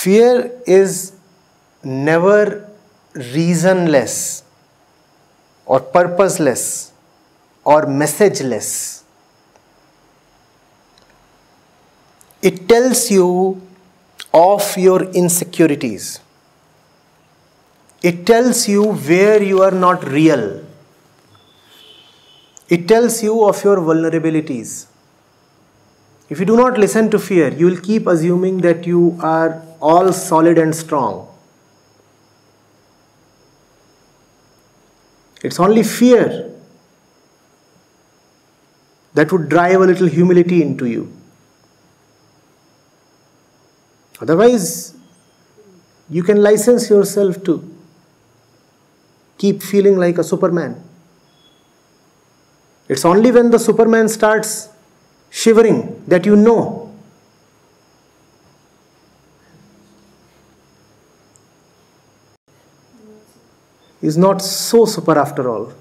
Fear is never reasonless or purposeless or messageless. It tells you of your insecurities. It tells you where you are not real. It tells you of your vulnerabilities. If you do not listen to fear, you will keep assuming that you are all solid and strong. It's only fear that would drive a little humility into you. Otherwise, you can license yourself to keep feeling like a Superman. It's only when the Superman starts shivering that you know is not so super after all.